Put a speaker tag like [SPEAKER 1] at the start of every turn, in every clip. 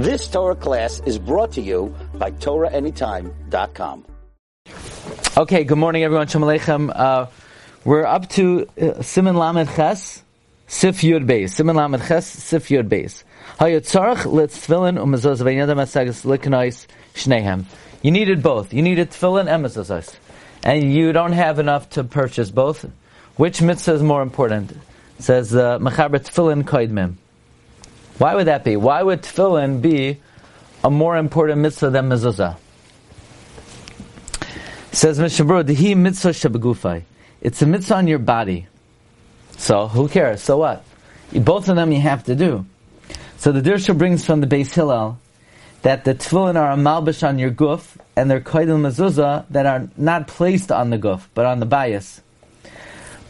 [SPEAKER 1] This Torah class is brought to you by TorahAnytime.com.
[SPEAKER 2] Okay, good morning everyone. Shalom Aleichem. Uh, we're up to uh, Simon Lamed Ches, Sif Yud Beis. Simon Lamed Ches, Sif Yud Beis. Hayotzarach let's tefillin umezuzah v'yadam asagas shnehem. You needed both. You needed tefillin and mezuzahs. And you don't have enough to purchase both. Which mitzvah is more important? Says, uh, Mechaber tefillin koidmim. Why would that be? Why would tefillin be a more important mitzvah than mezuzah? Says Mishabur, Dehi mitzvah shabagufai. It's a mitzvah on your body. So, who cares? So what? Both of them you have to do. So the Drisha brings from the Beis Hillel that the tefillin are a malbish on your guf, and they're koidel mezuzah that are not placed on the guf, but on the bias.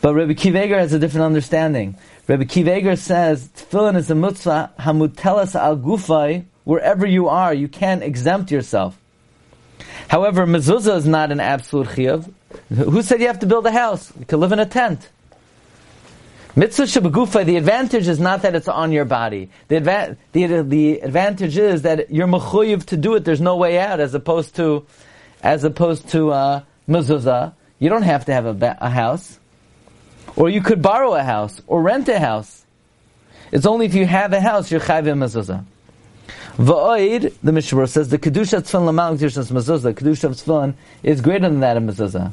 [SPEAKER 2] But Rabbi Akiva Eiger has a different understanding. Rabbi Akiva Eiger says tefillin is a mitzvah hamutelas al gufay wherever you are. You can't exempt yourself. However, mezuzah is not an absolute chiyuv. Who said you have to build a house? You can live in a tent. Mitzvah shabagufa, the advantage is not that it's on your body. The, adva- the, the advantage is that you're mechuyev to do it. There's no way out, as opposed to, as opposed to uh, mezuzah. You don't have to have a, ba- a house. Or you could borrow a house or rent a house. It's only if you have a house you're chayv mezuzah. Va'oid, the Mishnah says, the kedusha tefillin lamal kedusha mezuzah. Kedusha is greater than that of mezuzah.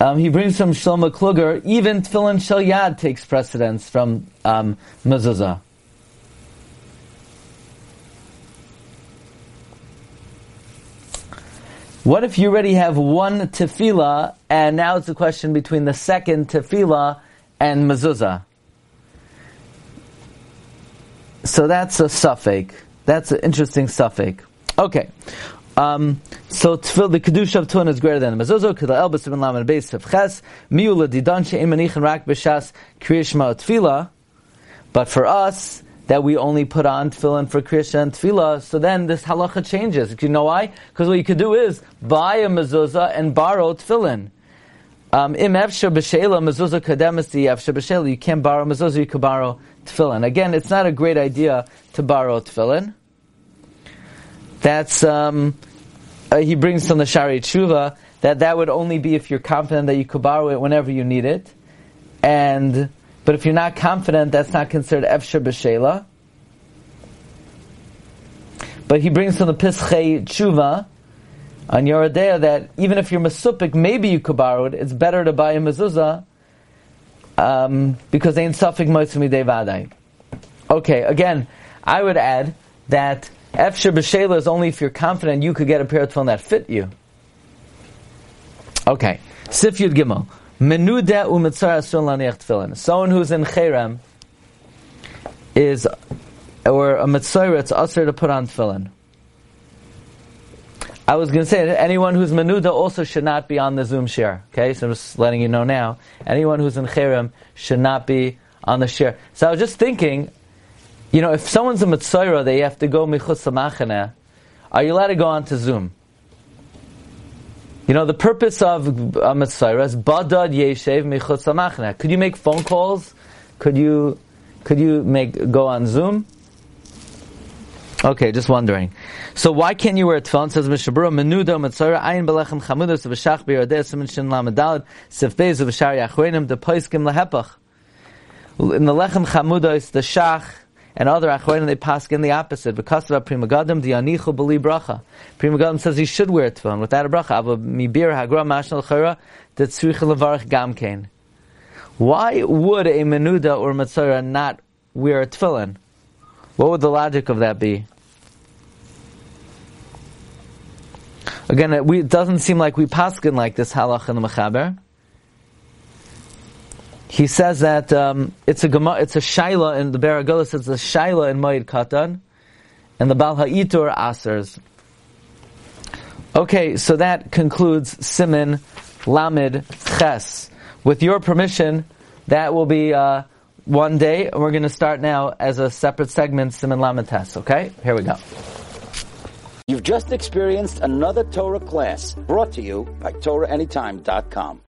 [SPEAKER 2] Um, he brings from Shlomo Kluger, even tefillin shel yad takes precedence from um, mezuzah. What if you already have one tefillah, and now it's a question between the second tefillah and mezuzah? So that's a suffix. That's an interesting suffix. Okay. Um, so tefil, the kedusha of tefillin is greater than the mezuzah. Kedal elbus ben lamed beis ches miula didan she'im manichin rak b'shas kriyishma tefillah. But for us, that we only put on tefillin for Kriyas and tefillah, so then this halacha changes. You know why? Because what you could do is buy a mezuzah and borrow tefillin. Um, Im efsha b'sheila mezuzah b'sheila. You can't borrow mezuzah, you could borrow tefillin. Again, it's not a great idea to borrow tefillin. That's, um, uh, he brings from the Sha'arei Teshuva that that would only be if you're confident that you could borrow it whenever you need it. And, but if you're not confident, that's not considered Efsher B'Shela. But he brings from the Pischei Tshuva on Yoredea that even if you're Masupik, maybe you could borrow it. It's better to buy a mezuzah um, because they ain't suffik moitzumi vadai. Okay, again, I would add that Efsher b'shela is only if you're confident you could get a pair of that fit you. Okay, Sif Yud Gimel. Menuda u'mitzara asun laniach tefillin. Someone who's in cherem is, or a mitzvah, it's usher to put on tefillin. I was going to say anyone who's menuda also should not be on the Zoom share. Okay, so I'm just letting you know now. Anyone who's in cherem should not be on the share. So I was just thinking, you know, if someone's a mitzvah, they have to go michutz. Are you allowed to go on to Zoom? You know, the purpose of a mitzvah is badad yeshev michutz samachana. Could you make phone calls? Could you, could you make go on Zoom? Okay, just wondering. So why can't you wear tefillin? Says Mishabura, Menudo, Mitzora, Ayin Belechem Chamudos, V'shach B'yodeh, Simen Shin Lamadalad, Sif Bez, V'shar Yachrenim, De Poiskim Lehepach. In the Lechem Chamudos, the Shach, and other Achrenim, they pass in the opposite. Because of Pri Megadim, the Anichu B'li Bracha. Pri Megadim says he should wear tefillin without a bracha. Ava Mibir Hagra Mashnal Chara, that Tzrich Levarach Gamkein. Why would a Menuda or Mitzora not wear a tefillin? What would the logic of that be? Again, it, it doesn't seem like we paskin like this halach in the Mechaber. He says that um, it's a gema, it's a shaila in the Baragulis. It's a shaila in Moed Katan, and the Bal Ha'itur asers. Okay, so that concludes Simin Lamed Ches. With your permission, that will be uh, one day, and we're going to start now as a separate segment, Simin Lamed Ches. Okay, here we go.
[SPEAKER 1] You've just experienced another Torah class brought to you by TorahAnytime.com.